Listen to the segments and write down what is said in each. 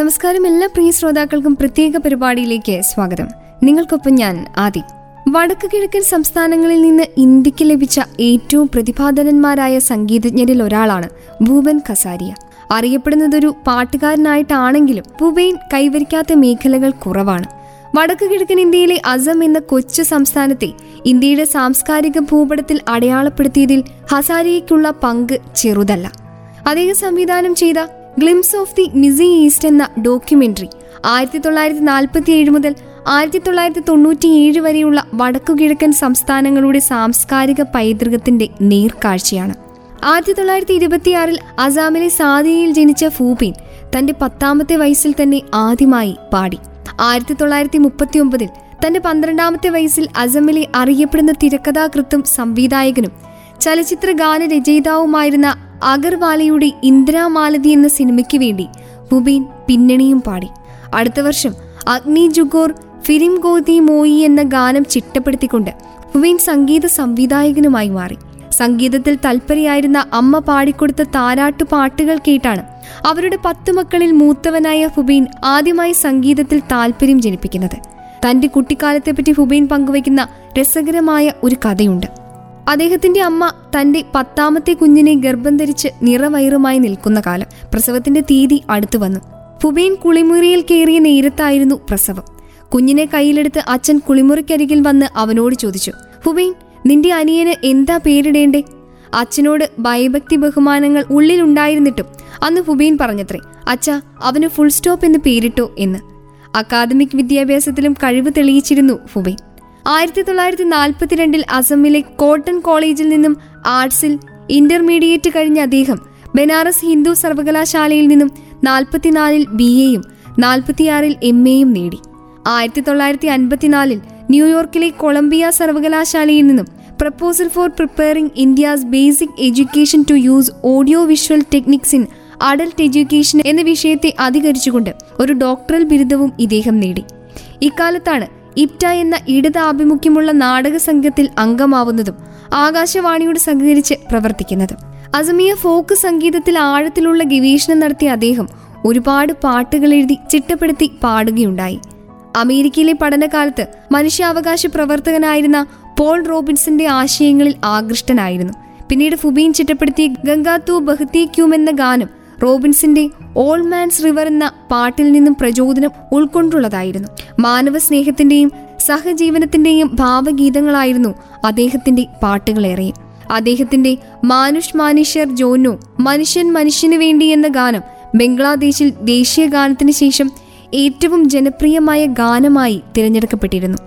നമസ്കാരം. എല്ലാ പ്രിയ ശ്രോതാക്കൾക്കും പ്രത്യേക പരിപാടിയിലേക്ക് സ്വാഗതം. നിങ്ങൾക്കൊപ്പം ഞാൻ ആദി. വടക്ക് കിഴക്കൻ സംസ്ഥാനങ്ങളിൽ നിന്ന് ഇന്ത്യയ്ക്ക് ലഭിച്ച ഏറ്റവും പ്രതിഭാധനന്മാരായ സംഗീതജ്ഞരിൽ ഒരാളാണ് ഭൂപൻ കസാരിയ. അറിയപ്പെടുന്നതൊരു പാട്ടുകാരനായിട്ടാണെങ്കിലും ഭൂപൈൻ കൈവരിക്കാത്ത മേഖലകൾ കുറവാണ്. വടക്ക് കിഴക്കൻ ഇന്ത്യയിലെ അസം എന്ന കൊച്ചു സംസ്ഥാനത്തെ ഇന്ത്യയുടെ സാംസ്കാരിക ഭൂപടത്തിൽ അടയാളപ്പെടുത്തിയതിൽ ഹസാരിയയ്ക്കുള്ള പങ്ക് ചെറുതല്ല. അദ്ദേഹം സംവിധാനം ചെയ്ത glimpses of the misty east എന്ന ഡോക്യുമെന്ററി ആയിരത്തി തൊള്ളായിരത്തി നാൽപ്പത്തി ഏഴ് മുതൽ ആയിരത്തി തൊള്ളായിരത്തി തൊണ്ണൂറ്റി ഏഴ് വരെയുള്ള വടക്കുകിഴക്കൻ സംസ്ഥാനങ്ങളുടെ സാംസ്കാരിക പൈതൃകത്തിന്റെ നേർക്കാഴ്ചയാണ്. ആയിരത്തി തൊള്ളായിരത്തി ഇരുപത്തിയാറിൽ അസാമിലെ സാദിയയിൽ ജനിച്ച ഫൂബിൻ തന്റെ പത്താമത്തെ വയസ്സിൽ തന്നെ ആദ്യമായി പാടി. ആയിരത്തി തൊള്ളായിരത്തി മുപ്പത്തി ഒമ്പതിൽ തന്റെ പന്ത്രണ്ടാമത്തെ വയസ്സിൽ അസമിലെ അറിയപ്പെടുന്ന തിരക്കഥാകൃത്തും സംവിധായകനും ചലച്ചിത്ര ഗാന രചയിതാവുമായിരുന്ന അഗർവാലയുടെ ഇന്ദിരാമാലതി എന്ന സിനിമയ്ക്ക് വേണ്ടി ഹുബീൻ പിന്നണിയും പാടി. അടുത്ത വർഷം അഗ്നി ജുഗോർ ഫിലിം ഗോതി മോയി എന്ന ഗാനം ചിട്ടപ്പെടുത്തിക്കൊണ്ട് ഹുബീൻ സംഗീത സംവിധായകനുമായി മാറി. സംഗീതത്തിൽ തൽപരയായിരുന്ന അമ്മ പാടിക്കൊടുത്ത താരാട്ടു പാട്ടുകൾ കേട്ടാണ് അവരുടെ പത്തു മക്കളിൽ മൂത്തവനായ ഹുബീൻ ആദ്യമായി സംഗീതത്തിൽ താല്പര്യം ജനിപ്പിക്കുന്നത്. തന്റെ കുട്ടിക്കാലത്തെപ്പറ്റി ഹുബീൻ പങ്കുവയ്ക്കുന്ന രസകരമായ ഒരു കഥയുണ്ട്. അദ്ദേഹത്തിന്റെ അമ്മ തന്റെ പത്താമത്തെ കുഞ്ഞിനെ ഗർഭം ധരിച്ച് നിറവയറുമായി നിൽക്കുന്ന കാലം പ്രസവത്തിന്റെ തീയതി അടുത്തു വന്നു. പുബേൻ കുളിമുറിയിൽ കയറിയ നേരത്തായിരുന്നു പ്രസവം. കുഞ്ഞിനെ കയ്യിലെടുത്ത് അച്ഛൻ കുളിമുറിക്കരികിൽ വന്ന് അവനോട് ചോദിച്ചു ഹുബൈൻ നിന്റെ അനിയന് എന്താ പേരിടേണ്ടേ? അച്ഛനോട് ഭയഭക്തി ബഹുമാനങ്ങൾ ഉള്ളിലുണ്ടായിരുന്നിട്ടും അന്ന് ഹുബൈൻ പറഞ്ഞത്രേ അച്ഛ അവന് ഫുൾ സ്റ്റോപ്പ് എന്ന് പേരിട്ടോ? എന്ന്. അക്കാദമിക് വിദ്യാഭ്യാസത്തിലും കഴിവ് തെളിയിച്ചിരുന്നു ഹുബൈൻ ആയിരത്തി തൊള്ളായിരത്തി നാൽപ്പത്തിരണ്ടിൽ അസമിലെ കോട്ടൺ കോളേജിൽ നിന്നും ആർട്സിൽ ഇന്റർമീഡിയറ്റ് കഴിഞ്ഞ അദ്ദേഹം ബനാറസ് ഹിന്ദു സർവകലാശാലയിൽ നിന്നും നാൽപ്പത്തിനാലിൽ ബി എയും നാൽപ്പത്തിയാറിൽ എം എയും നേടി ആയിരത്തി തൊള്ളായിരത്തി അൻപത്തിനാലിൽ ന്യൂയോർക്കിലെ കൊളംബിയ സർവകലാശാലയിൽ നിന്നും proposal for preparing India's basic education to use audio visual techniques in adult education എന്ന വിഷയത്തെ അധികരിച്ചുകൊണ്ട് ഒരു ഡോക്ടറൽ ബിരുദവും ഇദ്ദേഹം നേടി. ഇക്കാലത്താണ് ഇപ്റ്റ എന്ന ഇടത് ആഭിമുഖ്യമുള്ള നാടക സംഘത്തിൽ അംഗമാവുന്നതും ആകാശവാണിയോട് സഹകരിച്ച് പ്രവർത്തിക്കുന്നതും. അസമിയ ഫോക്ക് സംഗീതത്തിൽ ആഴത്തിലുള്ള ഗവേഷണം നടത്തിയ അദ്ദേഹം ഒരുപാട് പാട്ടുകൾ എഴുതി ചിട്ടപ്പെടുത്തി പാടുകയുണ്ടായി. അമേരിക്കയിലെ പഠനകാലത്ത് മനുഷ്യാവകാശ പ്രവർത്തകനായിരുന്ന പോൾ റോബിൻസിന്റെ ആശയങ്ങളിൽ ആകൃഷ്ടനായിരുന്നു. പിന്നീട് ഫുബീൻ ചിട്ടപ്പെടുത്തിയ ഗംഗാത്തു ബഹ്തി ക്യൂം എന്ന ഗാനം റോബിൻസിന്റെ ഓൾ മാൻസ് റിവർ എന്ന പാട്ടിൽ നിന്നും പ്രചോദനം ഉൾക്കൊണ്ടുള്ളതായിരുന്നു. മാനവ സ്നേഹത്തിന്റെയും സഹജീവനത്തിന്റെയും ഭാവഗീതങ്ങളായിരുന്നു അദ്ദേഹത്തിന്റെ പാട്ടുകളേറെയും അദ്ദേഹത്തിന്റെ മാനുഷ് മാനുഷ്യർ ജോനോ മനുഷ്യൻ മനുഷ്യന് വേണ്ടി എന്ന ഗാനം ബംഗ്ലാദേശിൽ ദേശീയ ഗാനത്തിന് ശേഷം ഏറ്റവും ജനപ്രിയമായ ഗാനമായി തിരഞ്ഞെടുക്കപ്പെട്ടിരുന്നു.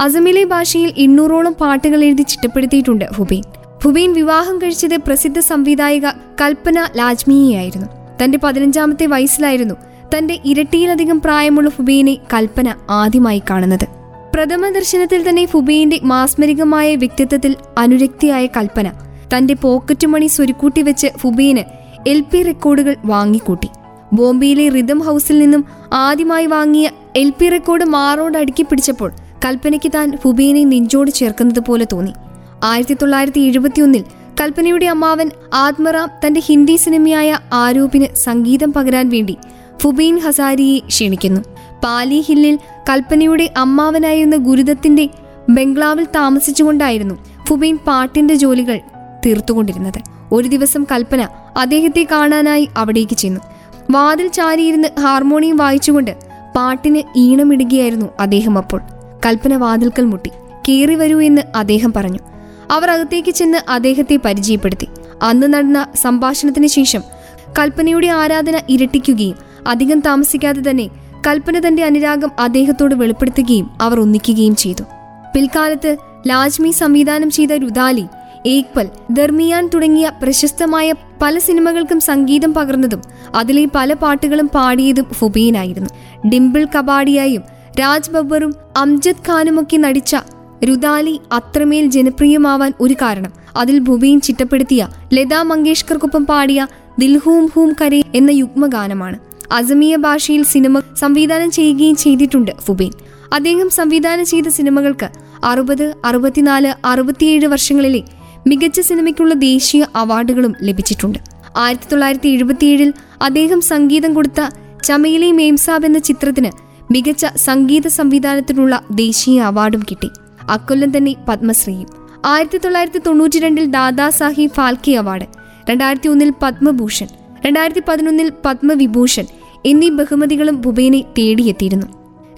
അസമിലെ ഭാഷയിൽ എണ്ണൂറോളം പാട്ടുകൾ എഴുതി ചിട്ടപ്പെടുത്തിയിട്ടുണ്ട് ഹുബൈൻ ഹുബൈൻ വിവാഹം കഴിച്ചത് പ്രസിദ്ധ സംവിധായിക കൽപ്പന ലാജ്മിയെയായിരുന്നു തന്റെ പതിനഞ്ചാമത്തെ വയസ്സിലായിരുന്നു തന്റെ ഇരട്ടിയിലധികം പ്രായമുള്ള ഫുബീനെ കൽപ്പന ആദ്യമായി കാണുന്നത്. പ്രഥമ ദർശനത്തിൽ തന്നെ ഫുബീന്റെ മാസ്മരികമായ വ്യക്തിത്വത്തിൽ അനുരക്തിയായ കൽപ്പന. തന്റെ പോക്കറ്റ് മണി സ്വരുക്കൂട്ടി വെച്ച് ഫുബീന് എൽ പി റെക്കോർഡുകൾ വാങ്ങിക്കൂട്ടി. ബോംബെയിലെ റിതം ഹൗസിൽ നിന്നും ആദ്യമായി വാങ്ങിയ എൽ പി റെക്കോർഡ് മാറോട് അടുക്കി പിടിച്ചപ്പോൾ കൽപ്പനയ്ക്ക് താൻ ഫുബീനെ നെഞ്ചോട് ചേർക്കുന്നത് പോലെ തോന്നി. ആയിരത്തി തൊള്ളായിരത്തി എഴുപത്തിയൊന്നിൽ കൽപ്പനയുടെ അമ്മാവൻ ആത്മറാം തന്റെ ഹിന്ദി സിനിമയായ ആരൂപിന് സംഗീതം പകരാൻ വേണ്ടി ഫുബീൻ ഹസാരിയെ ക്ഷണിക്കുന്നു. പാലി ഹില്ലിൽ കൽപ്പനയുടെ അമ്മാവനായിരുന്ന ഗുരുദത്തിന്റെ ബംഗ്ലാവിൽ താമസിച്ചുകൊണ്ടായിരുന്നു ഫുബീൻ പാട്ടിന്റെ ജോലികൾ തീർത്തുകൊണ്ടിരുന്നത്. ഒരു ദിവസം കൽപ്പന അദ്ദേഹത്തെ കാണാനായി അവിടേക്ക് ചെന്നു. വാതിൽ ചാരിയിരുന്ന് ഹാർമോണിയം വായിച്ചുകൊണ്ട് പാട്ടിന് ഈണമിടുകയായിരുന്നു അദ്ദേഹം അപ്പോൾ. കൽപ്പന വാതിൽക്കൽ മുട്ടി. കീറി വരൂ എന്ന് അദ്ദേഹം പറഞ്ഞു. അവർ അകത്തേക്ക് ചെന്ന് അദ്ദേഹത്തെ പരിചയപ്പെടുത്തി. അന്ന് നടന്ന സംഭാഷണത്തിന് ശേഷം കൽപ്പനയുടെ ആരാധന ഇരട്ടിക്കുകയും അധികം താമസിക്കാതെ തന്നെ കൽപ്പന തന്റെ അനുരാഗം അദ്ദേഹത്തോട് വെളിപ്പെടുത്തുകയും അവർ ഒന്നിക്കുകയും ചെയ്തു. പിൽക്കാലത്ത് ലാജ്മി സംവിധാനം ചെയ്ത രുദാലി ഏക്പൽ ദർമിയാൻ തുടങ്ങിയ പ്രശസ്തമായ പല സിനിമകൾക്കും സംഗീതം പകർന്നതും അതിലെ പല പാട്ടുകളും പാടിയതും ഫുബീനായിരുന്നു ഡിംപിൾ കബാഡിയായും രാജ് ബബ്ബറും അംജദ് ഖാനുമൊക്കെ നടിച്ച രുദാലി അത്രമേൽ ജനപ്രിയമാവാൻ ഒരു കാരണം. അതിൽ ഭുബീൻ ചിട്ടപ്പെടുത്തിയ ലതാ മങ്കേഷ്കർക്കൊപ്പം പാടിയ ദിൽഹൂം ഹൂം കരേ എന്ന യുഗ്മഗാനമാണ്. അസമിയ ഭാഷയിൽ സിനിമ സംവിധാനം ചെയ്യുകയും ചെയ്തിട്ടുണ്ട് ഫുബീൻ അദ്ദേഹം സംവിധാനം ചെയ്ത സിനിമകൾക്ക് അറുപത് അറുപത്തിനാല് അറുപത്തിയേഴ് വർഷങ്ങളിലെ മികച്ച സിനിമയ്ക്കുള്ള ദേശീയ അവാർഡുകളും ലഭിച്ചിട്ടുണ്ട്. ആയിരത്തി തൊള്ളായിരത്തി എഴുപത്തിയേഴിൽ അദ്ദേഹം സംഗീതം കൊടുത്ത ചമയിലെ മേംസാബ് എന്ന ചിത്രത്തിന് മികച്ച സംഗീത സംവിധാനത്തിനുള്ള ദേശീയ അവാർഡും കിട്ടി. അക്കൊല്ലം തന്നെ പത്മശ്രീയും ആയിരത്തി തൊള്ളായിരത്തി തൊണ്ണൂറ്റി രണ്ടിൽ ദാദാ സാഹിബ് ഫാൽക്കെ അവാർഡ് രണ്ടായിരത്തി ഒന്നിൽ പത്മഭൂഷൺ രണ്ടായിരത്തി പതിനൊന്നിൽ പത്മവിഭൂഷൺ എന്നീ ബഹുമതികളും ഭുബേനെ തേടിയെത്തിയിരുന്നു.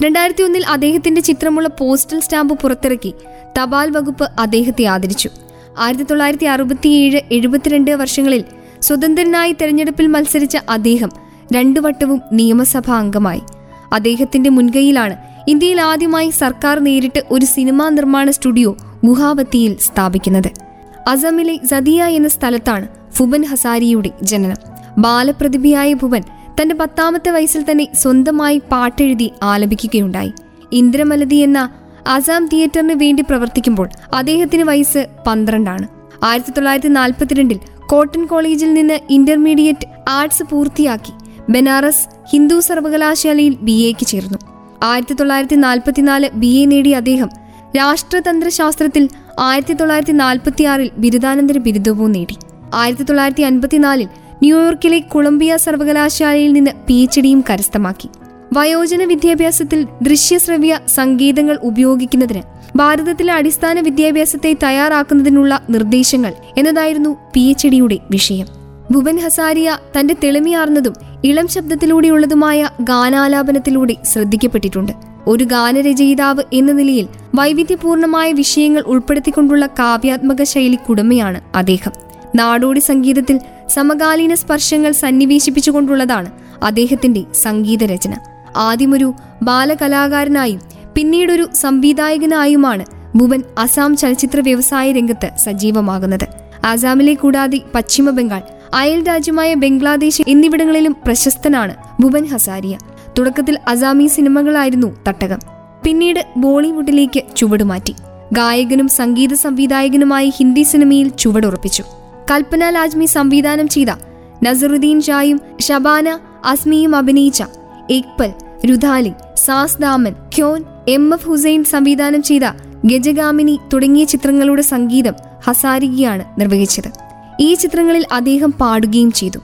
രണ്ടായിരത്തി ഒന്നിൽ അദ്ദേഹത്തിന്റെ ചിത്രമുള്ള പോസ്റ്റൽ സ്റ്റാമ്പ് പുറത്തിറക്കി തപാൽ വകുപ്പ് അദ്ദേഹത്തെ ആദരിച്ചു. ആയിരത്തി തൊള്ളായിരത്തി അറുപത്തിയേഴ് എഴുപത്തിരണ്ട് വർഷങ്ങളിൽ സ്വതന്ത്രനായി തെരഞ്ഞെടുപ്പിൽ മത്സരിച്ച അദ്ദേഹം രണ്ടു വട്ടവും നിയമസഭാ അംഗമായി. അദ്ദേഹത്തിന്റെ മുൻകൈയിലാണ് ഇന്ത്യയിൽ ആദ്യമായി സർക്കാർ നേരിട്ട് ഒരു സിനിമാ നിർമ്മാണ സ്റ്റുഡിയോ ഗുഹാവത്തിയിൽ സ്ഥാപിക്കുന്നത്. അസമിലെ സദിയ എന്ന സ്ഥലത്താണ് ഫുബൻ ഹസാരിയുടെ ജനനം. ബാലപ്രതിഭയായ ഭുവൻ തന്റെ പത്താമത്തെ വയസ്സിൽ തന്നെ സ്വന്തമായി പാട്ടെഴുതി ആലപിക്കുകയുണ്ടായി. ഇന്ദ്രമലതി എന്ന അസാം തിയേറ്ററിന് വേണ്ടി പ്രവർത്തിക്കുമ്പോൾ അദ്ദേഹത്തിന് വയസ്സ് പന്ത്രണ്ടാണ്. ആയിരത്തി തൊള്ളായിരത്തി നാൽപ്പത്തിരണ്ടിൽ കോട്ടൺ കോളേജിൽ നിന്ന് ഇന്റർമീഡിയറ്റ് ആർട്സ് പൂർത്തിയാക്കി ബനാറസ് ഹിന്ദു സർവകലാശാലയിൽ ബി എക്ക് ചേർന്നു. ആയിരത്തി തൊള്ളായിരത്തി നാൽപ്പത്തിനാല് ബി എ നേടിയ അദ്ദേഹം രാഷ്ട്രതന്ത്രശാസ്ത്രത്തിൽ ആയിരത്തി തൊള്ളായിരത്തി നാൽപ്പത്തിയാറിൽ ബിരുദാനന്തര ബിരുദവും നേടി. ആയിരത്തി തൊള്ളായിരത്തി അൻപത്തിനാലിൽ ന്യൂയോർക്കിലെ കൊളംബിയ സർവകലാശാലയിൽ നിന്ന് പി എച്ച് ഡിയും കരസ്ഥമാക്കി. വയോജന വിദ്യാഭ്യാസത്തിൽ ദൃശ്യശ്രവ്യ സംഗീതങ്ങൾ ഉപയോഗിക്കുന്നതിന് ഭാരതത്തിലെ അടിസ്ഥാന വിദ്യാഭ്യാസത്തെ തയ്യാറാക്കുന്നതിനുള്ള നിർദ്ദേശങ്ങൾ എന്നതായിരുന്നു പി എച്ച് ഡിയുടെ വിഷയം. ഭുവൻ ഹസാരിയ തന്റെ തെളിമയാർന്നതും ഇളം ശബ്ദത്തിലൂടെയുള്ളതുമായ ഗാനാലാപനത്തിലൂടെ ശ്രദ്ധിക്കപ്പെട്ടിട്ടുണ്ട്. ഒരു ഗാനരചയിതാവ് എന്ന നിലയിൽ വൈവിധ്യപൂർണമായ വിഷയങ്ങൾ ഉൾപ്പെടുത്തിക്കൊണ്ടുള്ള കാവ്യാത്മക ശൈലി ശൈലിക്കുടമയാണ് അദ്ദേഹം. നാടോടി സംഗീതത്തിൽ സമകാലീന സ്പർശങ്ങൾ സന്നിവേശിപ്പിച്ചുകൊണ്ടുള്ളതാണ് അദ്ദേഹത്തിന്റെ സംഗീതരചന. ആദ്യമൊരു ബാലകലാകാരനായും പിന്നീടൊരു സംവിധായകനായുമാണ് ഭുവൻ അസാം ചലച്ചിത്ര വ്യവസായ രംഗത്ത് സജീവമാകുന്നത്. ആസാമിലെ കൂടാതെ പശ്ചിമ ബംഗാൾ അയൽ രാജ്യമായ ബംഗ്ലാദേശ് എന്നിവിടങ്ങളിലും പ്രശസ്തനാണ് ഭുവൻ ഹസാരിയ. തുടക്കത്തിൽ അസാമി സിനിമകളായിരുന്നു തട്ടകം. പിന്നീട് ബോളിവുഡിലേക്ക് ചുവടുമാറ്റി ഗായകനും സംഗീത സംവിധായകനുമായി ഹിന്ദി സിനിമയിൽ ചുവടുറപ്പിച്ചു കൽപ്പന ലാജ്മി സംവിധാനം ചെയ്ത നസറുദ്ദീൻ ഷായും ഷബാന അസ്മിയും അഭിനയിച്ച ഏക്പൽ രുധാലി സാസ് ദാമൻ ഖ്യോൻ എം എഫ് ഹുസൈൻ സംവിധാനം ചെയ്ത ഗജഗാമിനി തുടങ്ങിയ ചിത്രങ്ങളുടെ സംഗീതം ഹസാരികയാണ് നിർവഹിച്ചത്. ഈ ചിത്രങ്ങളിൽ അദ്ദേഹം പാടുകയും ചെയ്തു.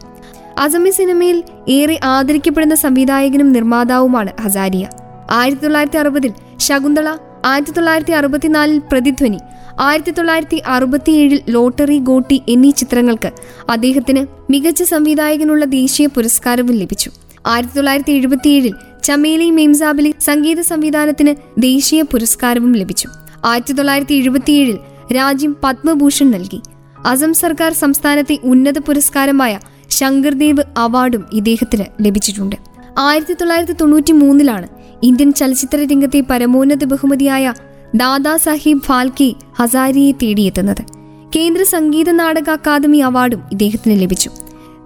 അസമി സിനിമയിൽ ഏറെ ആദരിക്കപ്പെടുന്ന സംവിധായകനും നിർമ്മാതാവുമാണ് ഹസാരിയ. ആയിരത്തി തൊള്ളായിരത്തി അറുപതിൽ ശകുന്തള ആയിരത്തി തൊള്ളായിരത്തി അറുപത്തിനാലിൽ പ്രതിധ്വനി ആയിരത്തി തൊള്ളായിരത്തി അറുപത്തിയേഴിൽ ലോട്ടറി ഗോട്ടി എന്നീ ചിത്രങ്ങൾക്ക് അദ്ദേഹത്തിന് മികച്ച സംവിധായകനുള്ള ദേശീയ പുരസ്കാരവും ലഭിച്ചു. ആയിരത്തി തൊള്ളായിരത്തി എഴുപത്തിയേഴിൽ ചമേലി മെയിംസാബിലി സംഗീത സംവിധാനത്തിന് ദേശീയ പുരസ്കാരവും ലഭിച്ചു. ആയിരത്തി തൊള്ളായിരത്തി എഴുപത്തിയേഴിൽ രാജ്യം പത്മഭൂഷൺ നൽകി. അസം സർക്കാർ സംസ്ഥാനത്തെ ഉന്നത പുരസ്കാരമായ ശങ്കർദേവ് അവാർഡും ഇദ്ദേഹത്തിന് ലഭിച്ചിട്ടുണ്ട്. ആയിരത്തി തൊള്ളായിരത്തി തൊണ്ണൂറ്റി മൂന്നിലാണ് ഇന്ത്യൻ ചലച്ചിത്ര രംഗത്തെ പരമോന്നത ബഹുമതിയായ ദാദാ സാഹിബ് ഫാൽക്കെ ഹസാരിയെ തേടിയെത്തുന്നത്. കേന്ദ്ര സംഗീത നാടക അക്കാദമി അവാർഡും ഇദ്ദേഹത്തിന് ലഭിച്ചു.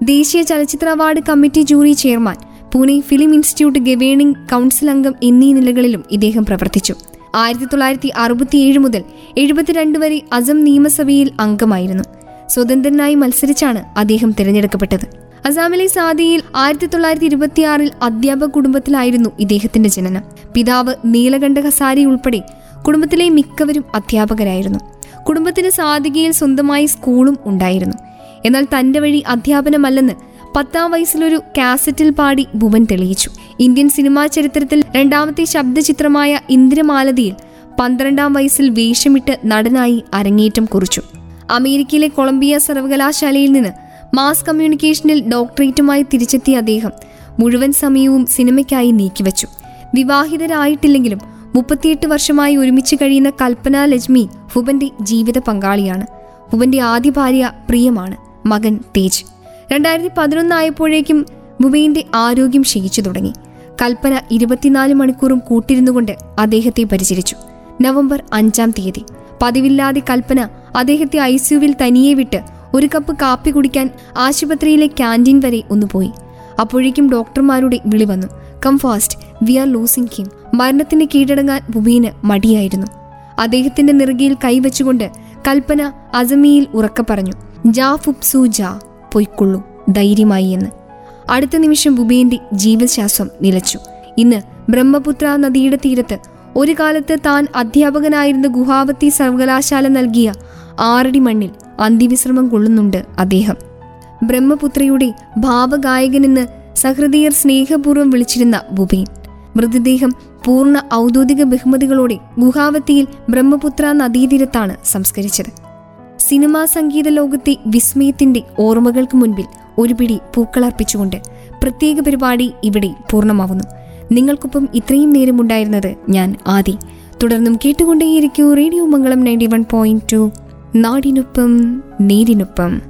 ദേശീയ ചലച്ചിത്ര award committee jury chairman Pune film institute governing council അംഗം എന്നീ നിലകളിലും ഇദ്ദേഹം പ്രവർത്തിച്ചു. ആയിരത്തി തൊള്ളായിരത്തി അറുപത്തിയേഴ് മുതൽ എഴുപത്തിരണ്ട് വരെ അസം നിയമസഭയിൽ അംഗമായിരുന്നു. സ്വതന്ത്രനായി മത്സരിച്ചാണ് അദ്ദേഹം തിരഞ്ഞെടുക്കപ്പെട്ടത്. അസാമിലെ സാദിയിൽ ആയിരത്തി തൊള്ളായിരത്തി ഇരുപത്തിയാറിൽ അധ്യാപക കുടുംബത്തിലായിരുന്നു ഇദ്ദേഹത്തിന്റെ ജനനം. പിതാവ് നീലകണ്ഠ ഹസാരി ഉൾപ്പെടെ കുടുംബത്തിലെ മിക്കവരും അധ്യാപകരായിരുന്നു. കുടുംബത്തിന് സാധികയിൽ സ്വന്തമായി സ്കൂളും ഉണ്ടായിരുന്നു. എന്നാൽ തന്റെ വഴി അധ്യാപനമല്ലെന്ന് പത്താം വയസ്സിലൊരു കാസറ്റിൽ പാടി ഭുവൻ തെളിയിച്ചു. ഇന്ത്യൻ സിനിമാ ചരിത്രത്തിൽ രണ്ടാമത്തെ ശബ്ദചിത്രമായ ഇന്ദ്രമാലതിയിൽ പന്ത്രണ്ടാം വയസ്സിൽ വേഷമിട്ട് നടനായി അരങ്ങേറ്റം കുറിച്ചു. അമേരിക്കയിലെ കൊളംബിയ സർവകലാശാലയിൽ നിന്ന് മാസ് കമ്മ്യൂണിക്കേഷനിൽ ഡോക്ടറേറ്റുമായി തിരിച്ചെത്തിയ അദ്ദേഹം മുഴുവൻ സമയവും സിനിമയ്ക്കായി നീക്കിവച്ചു. വിവാഹിതരായിട്ടില്ലെങ്കിലും മുപ്പത്തിയെട്ട് വർഷമായി ഒരുമിച്ച് കഴിയുന്ന കൽപ്പന ലജ്മി ഹുബന്റെ ജീവിത പങ്കാളിയാണ്. ഹുബന്റെ ആദ്യ ഭാര്യ പ്രിയമാണ് മകൻ തേജ്. രണ്ടായിരത്തി പതിനൊന്നായപ്പോഴേക്കും ഭുബൈന്റെ ആരോഗ്യം ക്ഷയിച്ചു തുടങ്ങി. കൽപ്പന ഇരുപത്തിനാല് മണിക്കൂറും കൂട്ടിരുന്നുകൊണ്ട് അദ്ദേഹത്തെ പരിചരിച്ചു. നവംബർ അഞ്ചാം തീയതി. പതിവില്ലാതെ കൽപ്പന അദ്ദേഹത്തെ ഐ സിയുവിൽ തനിയെ വിട്ട് ഒരു കപ്പ് കാപ്പി കുടിക്കാൻ ആശുപത്രിയിലെ ക്യാന്റീൻ വരെ ഒന്ന് പോയി അപ്പോഴേക്കും ഡോക്ടർമാരുടെ വിളി വന്നു. Come fast we are losing him മരണത്തിന് കീഴടങ്ങാൻ ബുബീന് മടിയായിരുന്നു. അദ്ദേഹത്തിന്റെ നെറുകയിൽ കൈവച്ചുകൊണ്ട് കൽപ്പന അസമിയിൽ ഉറക്കെ പറഞ്ഞു. ജാ ഫുപ്സു ജാ. പൊയ്ക്കൊള്ളു. ധൈര്യമായി എന്ന്. അടുത്ത നിമിഷം ഭൂമിയന്റെ ജീവശ്വാസം നിലച്ചു. ഇന്ന് ബ്രഹ്മപുത്ര നദിയുടെ തീരത്ത് ഒരു കാലത്ത് താൻ അധ്യാപകനായിരുന്ന ഗുഹാവത്തി സർവകലാശാല നൽകിയ ആറടി മണ്ണിൽ അന്ത്യവിശ്രമം കൊള്ളുന്നുണ്ട് അദ്ദേഹം. ബ്രഹ്മപുത്രയുടെ ഭാവഗായകനെന്ന് സഹൃദയർ സ്നേഹപൂർവം വിളിച്ചിരുന്ന ഭൂപേൻ മൃതദേഹം പൂർണ ഔദ്യോഗിക ബഹുമതികളോടെ ഗുഹാവത്തിയിൽ ബ്രഹ്മപുത്ര നദീതീരത്താണ് സംസ്കരിച്ചത്. സിനിമാ സംഗീത ലോകത്തെ വിസ്മയത്തിന്റെ ഓർമ്മകൾക്ക് മുൻപിൽ ഒരു പിടി പൂക്കളർപ്പിച്ചുകൊണ്ട് പ്രത്യേക പരിപാടി ഇവിടെ പൂർണമാവുന്നു. നിങ്ങൾക്കൊപ്പം ഇത്രയും നേരമുണ്ടായിരുന്നത് ഞാൻ ആദി. തുടർന്നും കേട്ടുകൊണ്ടേയിരിക്കൂ radio Mangalam ninety one point two. നാടിനൊപ്പം നേരിനൊപ്പം